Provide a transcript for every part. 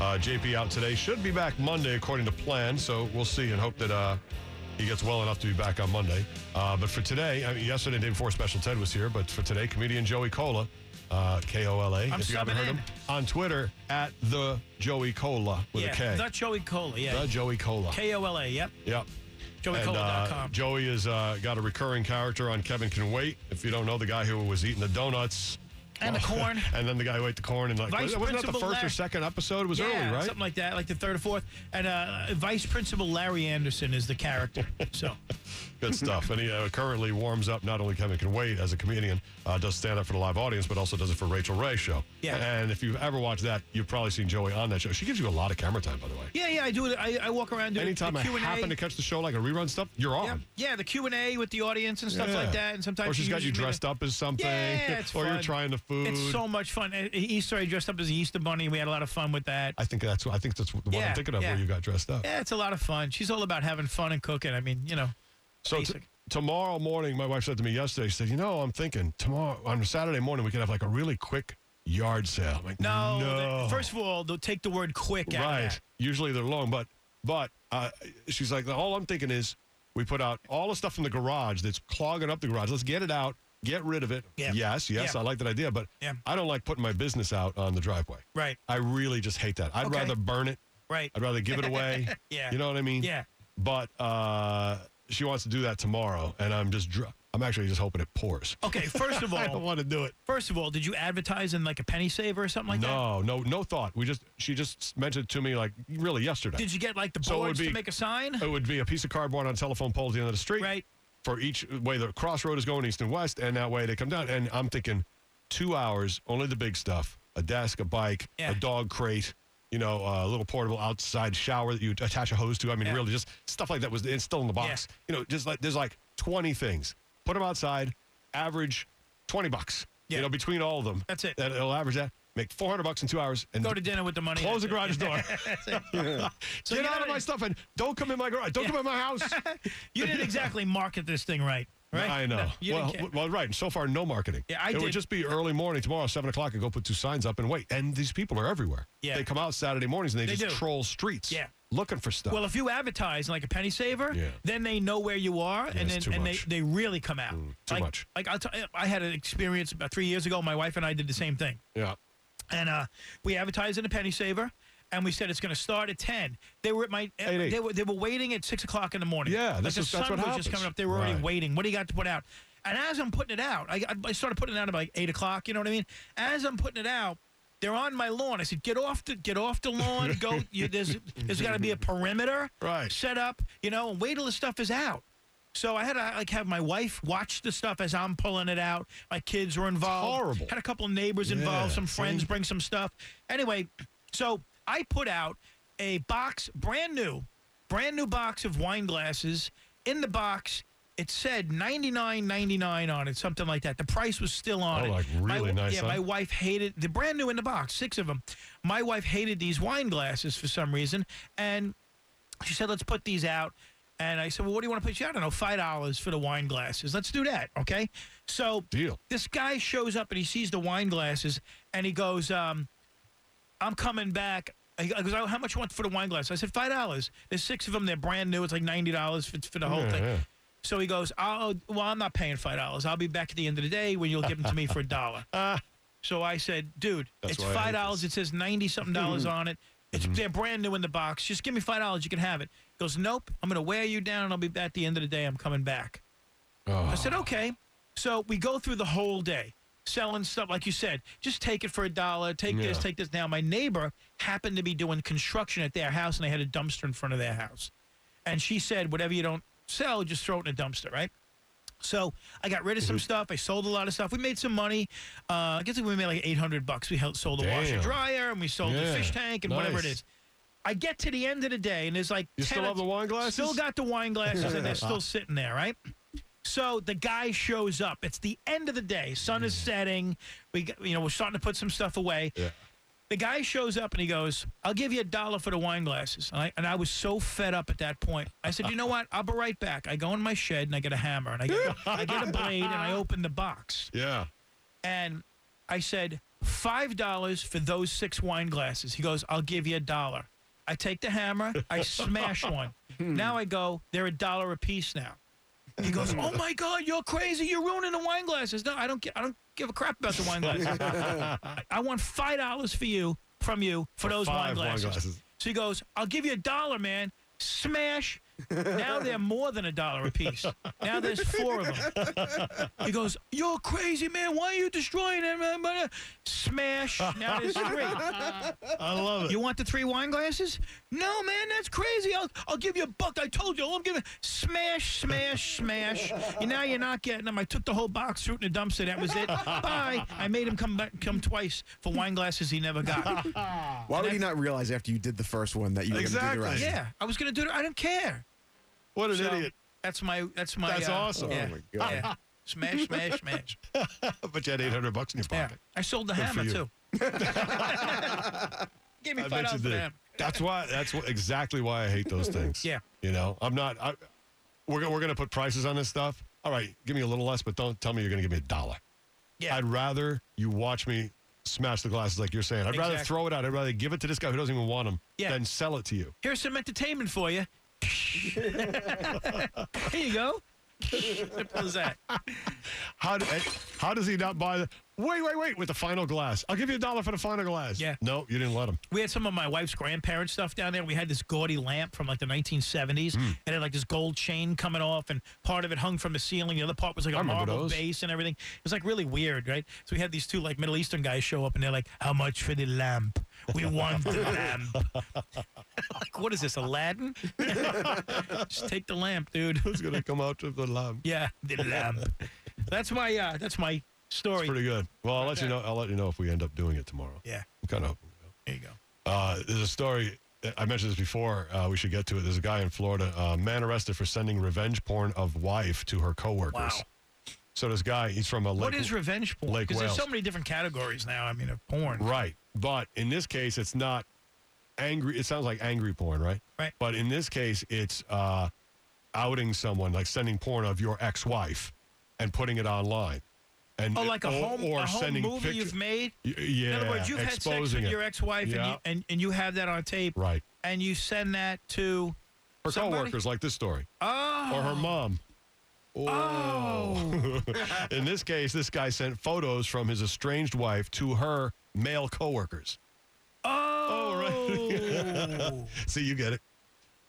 Uh, JP out today. Should be back Monday according to plan. So we'll see and hope that uh, he gets well enough to be back on Monday. Uh, but for today, I mean, yesterday, day before Special Ted was here, but for today, comedian Joey Kola, uh, K O L A. If you haven't heard subbing him, on Twitter at the Joey Kola with yeah, a K. the Joey Kola. Yeah, the Joey Kola. K O L A. Yep, Yep. And, uh, joeykola.com. Joey has uh, got a recurring character on Kevin Can Wait. If you don't know, the guy who was eating the donuts. And the corn. and then the guy who ate the corn. And like, Vice wasn't that the Principal first or second episode? It was yeah, early, right? Something like that, like the third or fourth. And uh, Vice Principal Larry Anderson is the character. So Good stuff. And he uh, currently warms up not only Kevin Can Wait as a comedian, uh, does stand up for the live audience, but also does it for Rachael Ray show. Yeah. And if you've ever watched that, you've probably seen Joey on that show. She gives you a lot of camera time, by the way. yeah, yeah, I do it. I, I walk around doing Anytime the I Q&A. happen to catch the show like a rerun stuff, you're on. yeah, yeah, the Q and A with the audience and stuff Yeah. like that. And sometimes or she's she got you to- dressed up as something. Yeah, it's or you're trying the food. It's so much fun. Easter, I dressed up as the Easter Bunny. We had a lot of fun with that. I think that's I think that's the one Yeah, I'm thinking of yeah. where you got dressed up. Yeah, it's a lot of fun. She's all about having fun and cooking. I mean, you know. So t- tomorrow morning, my wife said to me yesterday, she said, "You know, I'm thinking tomorrow on Saturday morning we could have like a really quick yard sale." Like, No, no. the- first of all, they'll take the word quick out right. Usually they're long, but but uh, she's like, all I'm thinking is we put out all the stuff in the garage that's clogging up the garage. Let's get it out, get rid of it. Yeah. Yes, yes, Yeah. I like that idea, but Yeah. I don't like putting my business out on the driveway. Right, I really just hate that. I'd Okay. rather burn it. right. I'd rather give it away. Yeah. You know what I mean? Yeah. But uh, she wants to do that tomorrow, and I'm just dr- I'm actually just hoping it pours. Okay, first of all, I don't want to do it. first of all, did you advertise in like a penny saver or something like that? no, no, no thought. We just she just mentioned it to me like really yesterday. Did you get like the So it would be- to make a sign? it would be a piece of cardboard on a telephone pole at the end of the street. Right. For each way the crossroad is going east and west, and that way they come down. And I'm thinking two hours, only the big stuff: a desk, a bike, Yeah. a dog crate. You know, a little portable outside shower that you attach a hose to. I mean, Yeah. really, just stuff like that was it's still in the box. You know, just like there's like 20 things. Put them outside. Average 20 bucks. Yeah. You know, between all of them. That's it. That it'll average that. Make 400 bucks in two hours and Go to dinner with the money. close the garage it. door. That's. So Get you out of my stuff and don't come in my garage. Don't come in my house. You didn't exactly market this thing right, right? I know. No, well, didn't well, right. So far, no marketing. Yeah, I it did- would just be early morning tomorrow, seven o'clock, and go put two signs up and wait. And these people are everywhere. Yeah. They come out Saturday mornings and they, They just do. troll streets. Yeah. Looking for stuff. Well, if you advertise like a penny saver, Yeah. then they know where you are, and then and much. they, they really come out. Mm, too like, much. Like I'll t- I had an experience about three years ago. My wife and I did the same thing, yeah. And uh, we advertised in the penny saver, and we said it's going to start at ten. They were at my Eight, eight. they were they were waiting at six o'clock in the morning. Yeah, like this the is- that's sun what was just coming up. They were already Right. waiting. What do you got to put out? And as I'm putting it out, I, I started putting it out at like eight o'clock. You know what I mean? As I'm putting it out. They're on my lawn. I said, "Get off the get off the lawn. Go. You, there's there's got to be a perimeter Right. set up, you know, and wait till the stuff is out. So I had to like have my wife watch the stuff as I'm pulling it out. My kids were involved. horrible. Had a couple of neighbors involved. Yeah, Some friends see? bring some stuff. Anyway, so I put out a box, brand new, brand new box of wine glasses. In the box, it said ninety nine ninety nine on it, something like that. The price was still on Oh, it. like My- really nice, Yeah, huh? my wife hated the brand new in the box, six of them. My wife hated these wine glasses for some reason, and she said, "Let's put these out." And I said, "Well, what do you want to put you out?" I don't know, five dollars for the wine glasses. Let's do that, okay? So Deal. this guy shows up and he sees the wine glasses and he goes, um, "I'm coming back." He goes, "Oh, "How much you want for the wine glasses?" I said, 5 dollars." There's six of them. They're brand new. It's like ninety dollars for, for the whole Yeah, thing. yeah. So he goes, "Oh, well, I'm not paying five dollars. I'll be back at the end of the day when you'll give them to me for a dollar." So I said, "Dude, it's why I hate five dollars. It says ninety something dollars on it. It's they're brand new in the box. Just give me five dollars. You can have it." Goes, "Nope. I'm going to wear you down, and I'll be back at the end of the day. I'm coming back." Oh. I said, okay. So we go through the whole day selling stuff, like you said. Just take it for a dollar. Take this, take this. Now, my neighbor happened to be doing construction at their house, and they had a dumpster in front of their house. And she said, whatever you don't sell, just throw it in a dumpster, right? So I got rid of Mm-hmm. some stuff. I sold a lot of stuff. We made some money. Uh, I guess we made like 800 bucks. We sold the washer dryer and we sold the Yeah. fish tank and whatever it Nice. is. I get to the end of the day and there's like You 10 still have the wine glasses? Still got the wine glasses and they're still sitting there, right? So the guy shows up. It's the end of the day. Sun is mm. setting. We, you know, we're starting to put some stuff away. Yeah. The guy shows up and he goes, "I'll give you a dollar for the wine glasses." And I, and I was so fed up at that point. I said, "You know what? I'll be right back." I go in my shed and I get a hammer and I get, I get a blade and I open the box Yeah. and I said, five dollars for those six wine glasses. He goes, I'll give you a dollar. I take the hammer, I smash one. Hmm. Now I go, they're a dollar a piece now. He goes, Oh my God, you're crazy! You're ruining the wine glasses. No, I don't. I don't give a crap about the wine glasses. I, I want five dollars for you from you for, For those wine five wine glasses. glasses. So he goes, I'll give you a dollar, man. Smash. Now they're more than a dollar a piece. Now there's four of them. He goes, You're crazy, man. Why are you destroying them? Smash. Now there's three. I love it. You want the three wine glasses? No, man, that's crazy. I'll, I'll give you a buck. I told you. I'm giving smash, smash, smash. And now you're not getting them. I took the whole box, threw it in the dumpster. That was it. Bye. I made him come back, come twice for wine glasses he never got. Why would he not realize after you did the first one that you were going to do Exactly. the rest? Yeah, I was gonna do it. I don't care. What an So, idiot. That's my. That's my. That's uh, awesome. Yeah, Oh, my God. yeah. Smash, smash, smash. but you had 800 bucks in your pocket. Yeah, pocket. I sold the Good hammer too. Gave me five bet you dollars for the hammer. That's why. That's what, exactly why I hate those things. Yeah. You know, I'm not. I, we're gonna- we're going to put prices on this stuff. All right, give me a little less, but don't tell me you're going to give me a dollar. Yeah. I'd rather you watch me smash the glasses like you're saying. I'd rather throw it out. I'd rather give it to this guy who doesn't even want them Yeah. than sell it to you. Here's some entertainment for you. Here you go. Simple as that. How, do, eh, how does he not buy the? Wait, wait, wait! With the final glass, I'll give you a dollar for the final glass. Yeah. No, you didn't let him. We had some of my wife's grandparents' stuff down there. We had this gaudy lamp from like the 1970s. Hmm. It had like this gold chain coming off, and part of it hung from the ceiling. The other part was like a marble those. base and everything. It was like really weird, right? So we had these two like Middle Eastern guys show up, and they're like, "How much for the lamp? We want the lamp." like, what is this, Aladdin? Just take the lamp, dude. Who's going to come out to the lamp? Yeah, the lamp. That's my uh, that's my story. Pretty good. Well, I'll let you know. I'll let you know if we end up doing it tomorrow. Yeah, I'm kind of hoping. we will. there you go. Uh, there's a story. I mentioned this before. Uh, we should get to it. There's a guy in Florida, uh, man arrested for sending revenge porn of wife to her coworkers. Wow. So this guy, he's from a lake. What is revenge porn? Because there's so many different categories now. I mean, of porn. Right. But in this case, it's not angry. It sounds like angry porn, right? Right. But in this case, it's uh, outing someone, like sending porn of your ex-wife and putting it online. And Oh, like a or, home, or a home movie picture- you've made. Y- Yeah. In other words, you've had sex with it. your ex-wife, and, Yeah. you, and and you have that on tape, Right. and you send that to Her somebody? coworkers, like this story, Oh, or her mom. Oh, In this case, this guy sent photos from his estranged wife to her male coworkers. oh, See, you get it.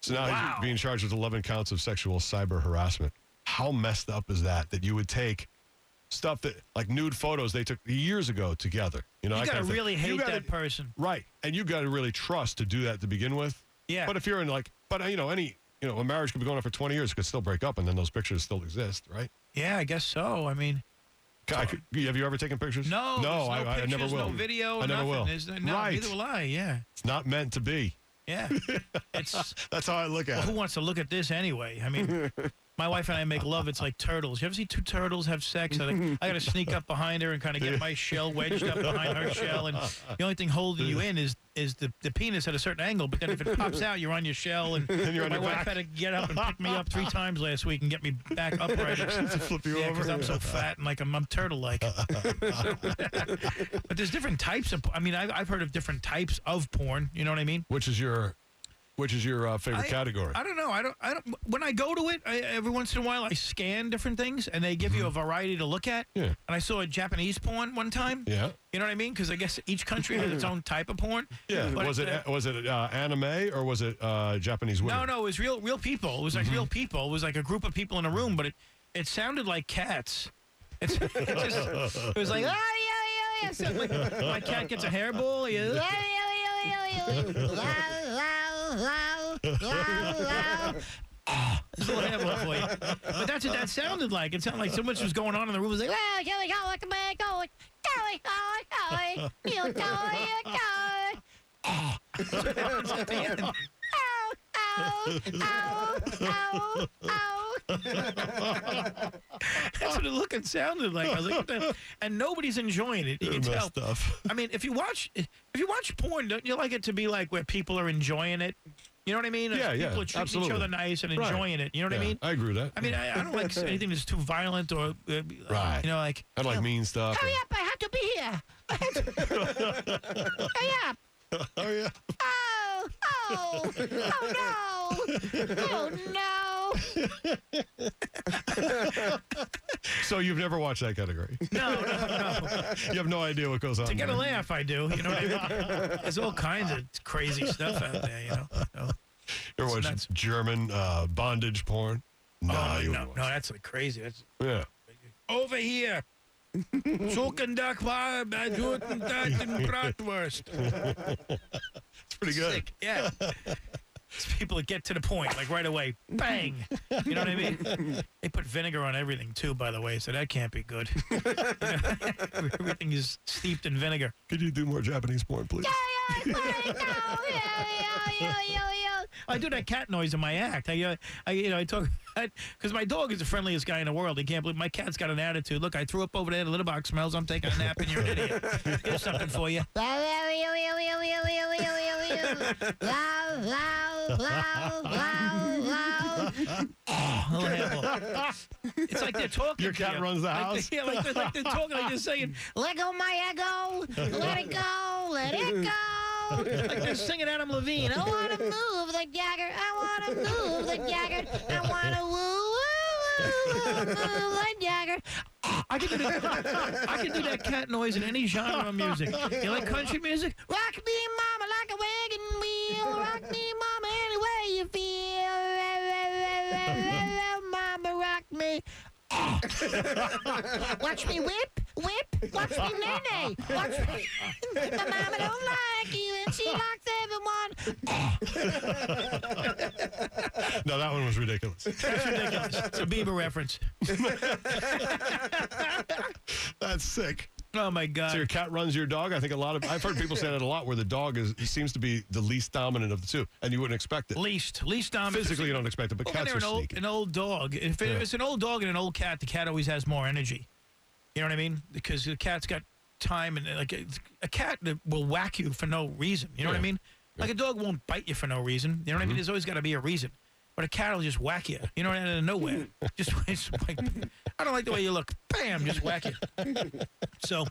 So now Wow. he's being charged with 11 counts of sexual cyber harassment. How messed up is that? That you would take stuff that, like nude photos they took years ago together. You know, you gotta kind of really You hate gotta- that person. Right. And you got to really trust to do that to begin with. Yeah. But if you're in like, but you know, any, you know, a marriage could be going on for 20 years, it could still break up, and then those pictures still exist, right? Yeah, I guess so. I mean, I have you ever taken pictures? no, no, I, no I pictures, never will. no video, I never nothing. will. There's no, right. neither will I. Yeah, It's not meant to be. yeah. It's That's how I look at well, who wants to look at this anyway? I mean, my wife and I make love. It's like turtles. You ever see two turtles have sex? I, like, I got to sneak up behind her and kind of get my shell wedged up behind her shell, and the only thing holding you in is is the, the penis at a certain angle. But then if it pops out, you're on your shell, and you're my your wife back. had to get up and pick me up three times last week and get me back upright. to flip you Yeah, over. because I'm so fat and like I'm, I'm turtle-like. but there's different types of. I mean, I've, I've heard of different types of porn. You know what I mean? Which is your, which is your uh, favorite I- category? I don't know. I don't. I don't. When I go to it, I, every once in a while, I scan different things, and they give you a variety to look at. Mm-hmm. Yeah. And I saw a Japanese porn one time. yeah. You know what I mean? Because I guess each country has its own type of porn. Yeah. But was it uh, was it uh, anime or was it uh, Japanese women? No, no, it was real, real people. It was like Mm-hmm. real people. It was like a group of people in a room, but it, it sounded like cats. It's, it, just, it was like, oh, yeah, yeah, yeah. So like, my cat gets a hairball. He, "Ah, yeah, la, la, la." It's a little hammer for you. But that's what that sounded like. It sounded like so much was going on in the room. It was like, here we go, like a man going, going, going, going, you going, you going. That's what happens at the That's what it looked and sounded like. I was like, the? and nobody's enjoying it. You can tell. Messed up. I mean, if you watch if you watch porn, don't you like it to be like where people are enjoying it? You know what I mean? Yeah, people yeah, are treating absolutely. each other nice and Right. enjoying it. You know what I mean? I agree with that. I mean, I, I don't like anything that's too violent or, uh, Right. you know, like. I don't like mean stuff. Hurry up! I have to be here. I have to- Hurry up! Oh yeah. Oh! Oh! Oh no! Oh no! So you've never watched that category. No, no, no. You have no idea what goes on. To get a laugh, I do. You know what I mean? There's all kinds of crazy stuff out there. You know. So, You ever watch nuts. German uh, bondage porn? No, oh, no, no, that's like crazy. That's. Yeah. over here. Bei guten Taten Bratwurst. It's pretty good. Sick. Yeah. It's people that get to the point, like right away. Bang. You know what I mean? They put vinegar on everything too, by the way, so that can't be good. You know, everything is steeped in vinegar. Could you do more Japanese porn, please? I do that cat noise in my act. I, uh, I you know, I talk because my dog is the friendliest guy in the world. He can't believe my cat's got an attitude. Look, I threw up over there. The litter box smells. I'm taking a nap, and you're an idiot. Here's something for you. Oh, little handful. It's like they're talking. Your to cat you. runs the Like house? they- yeah, like they're, like they're talking, like they're saying, "Let go my ego, let it go, let it go." Like they're singing Adam Levine. I want to move the Jagger. I want to move the Jagger. I want to woo, woo, woo, woo, move the Jagger. I can, do that, I can do that cat noise in any genre of music. You like country music? Rock me, mama, like a wagon wheel. Rock me, mama, me. Watch me whip, whip. Watch me nay nay. Watch me. My mama don't like you, and she likes everyone. No, that one was ridiculous. That's ridiculous. It's a Bieber reference. That's sick. Oh my God. So your cat runs your dog. I think a lot of I've heard people say that a lot, where the dog is seems to be the least dominant of the two, and you wouldn't expect it. least, least dominant. Physically, you don't expect it, but Well, cats they're an old, sneaky. an old dog. If it- Yeah. it's an old dog and an old cat, the cat always has more energy. You know what I mean? Because the cat's got time and like it's- a cat will whack you for no reason. You know what I mean? Like a dog won't bite you for no reason. You know what I Mm-hmm. mean? There's always got to be a reason. But a cat will just whack you. You know, out of nowhere. just it's like, I don't like the way you look. Bam, just whack you. So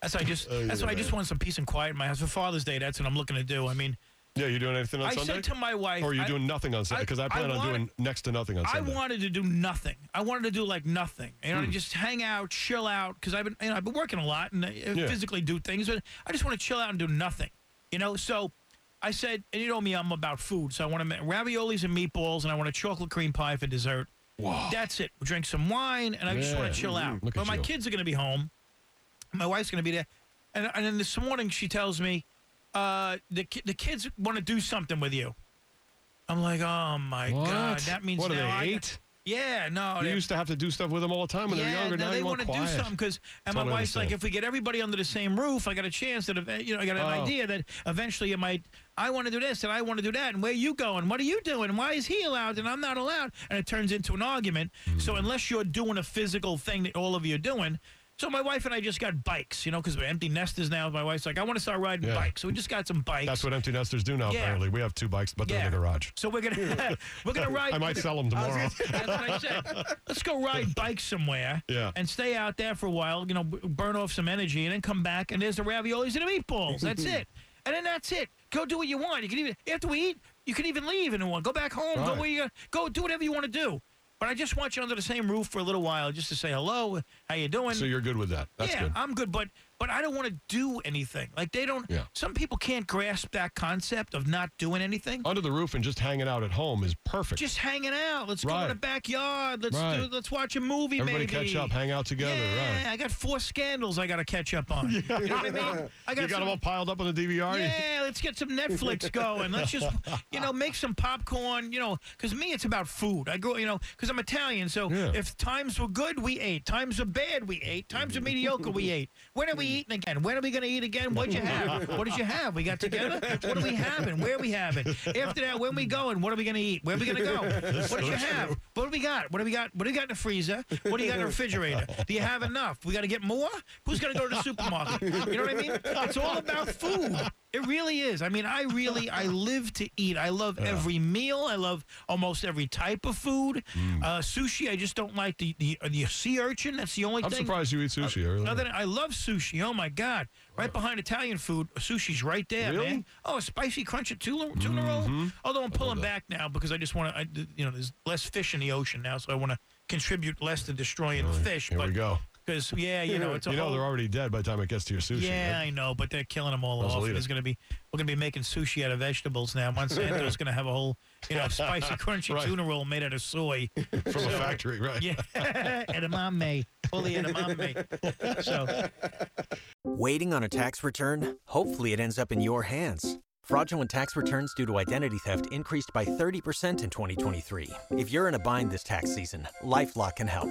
that's why I just Oh, that's yeah, why I just want some peace and quiet in my house for Father's Day. That's what I'm looking to do. I mean, Yeah, you doing anything on I Sunday? said to my wife, or are you I- doing nothing on Sunday? Because I, I plan on wanted- doing next to nothing on Sunday. I wanted to do nothing. I wanted to do like nothing. You Hmm. know, just hang out, chill out. Because I've been, you know, I've been working a lot and uh, physically do things, but I just want to chill out and do nothing. You know, so I said, and you know me, I'm about food, so I want to make raviolis and meatballs, and I want a chocolate cream pie for dessert. Wow. That's it. We'll drink some wine, and I just want to chill out. Look but my you. kids are going to be home. My wife's going to be there, and and then this morning she tells me, uh, the ki- the kids want to do something with you. I'm like, oh my god, that means What are now they, I- eight? Yeah, no, You used to have to do stuff with them all the time when yeah, they were younger. now Now, they you want to do something because, and Totally my wife's like, if we get everybody under the same roof, I got a chance that, you know, I got an Oh. idea that eventually you might, I want to do this and I want to do that, and where you going? What are you doing? Why is he allowed and I'm not allowed? And it turns into an argument. So Hmm. unless you're doing a physical thing that all of you are doing. So my wife and I just got bikes, you know, because we're empty nesters now. My wife's like, I want to start riding Yeah. bikes. So we just got some bikes. That's what empty nesters do now. Yeah. Apparently, we have two bikes, but they're in the garage. So we're gonna we're gonna ride. I might sell them tomorrow. That's what I said. Let's go ride bikes somewhere. Yeah. And stay out there for a while, you know, b- burn off some energy, and then come back, and there's the raviolis and the meatballs. That's it. And then that's it. Go do what you want. You can even after we eat, you can even leave and want go back home. Go where you go. Do whatever you want to do. But I just want you under the same roof for a little while, just to say hello. How you doing? So you're good with that. That's yeah, good. I'm good. But but I don't want to do anything. Like they don't. Yeah. Some people can't grasp that concept of not doing anything. Under the roof and just hanging out at home is perfect. Just hanging out. Let's go in the backyard. Let's Right. do. Let's watch a movie. Everybody maybe. catch up, hang out together. Yeah, Right. I got four scandals I got to catch up on. You know what I mean? I You got some- them all piled up on the DVR. yeah, let's get some Netflix going. Let's just, you know, make some popcorn. You know, because me, it's about food. I grew, you know, because I'm Italian. So Yeah. if times were good, we ate. Times were bad, we ate. Times were mediocre, we ate. When are we eating again? When are we going to eat again? What'd you have? What did you have? We got together. What are we having? Where are we having? After that, when are we going? What are we going to eat? Where are we going to go? What did you have? What do we got? What do we got? What do we got in the freezer? What do you got in the refrigerator? Do you have enough? We got to get more. Who's going to go to the supermarket? You know what I mean? It's all about food. It really is. I mean, I really, I live to eat. I love every meal. I love almost every type of food. Mm. Uh, sushi, I just don't like the, the the sea urchin. That's the only thing. I'm thing. surprised you eat sushi. I really Other than, I love sushi. Oh my god! Right behind Italian food, sushi's right there, Really? man. Oh, a spicy crunch of tuna, tuna roll. Although I'm pulling back now because I just want to. You know, there's less fish in the ocean now, so I want to contribute less to destroying the fish. Here but we go. Because yeah, you know, it's a You know whole, they're already dead by the time it gets to your sushi. yeah, right? I know, but they're killing them all Those will off. eat There's going to be we're going to be making sushi out of vegetables now. Monsanto's going to have a whole you know spicy crunchy Right. tuna roll made out of soy. From a factory, right? Yeah, edamame, fully edamame. So Waiting on a tax return? Hopefully, it ends up in your hands. Fraudulent tax returns due to identity theft increased by 30% in 2023. If you're in a bind this tax season, LifeLock can help.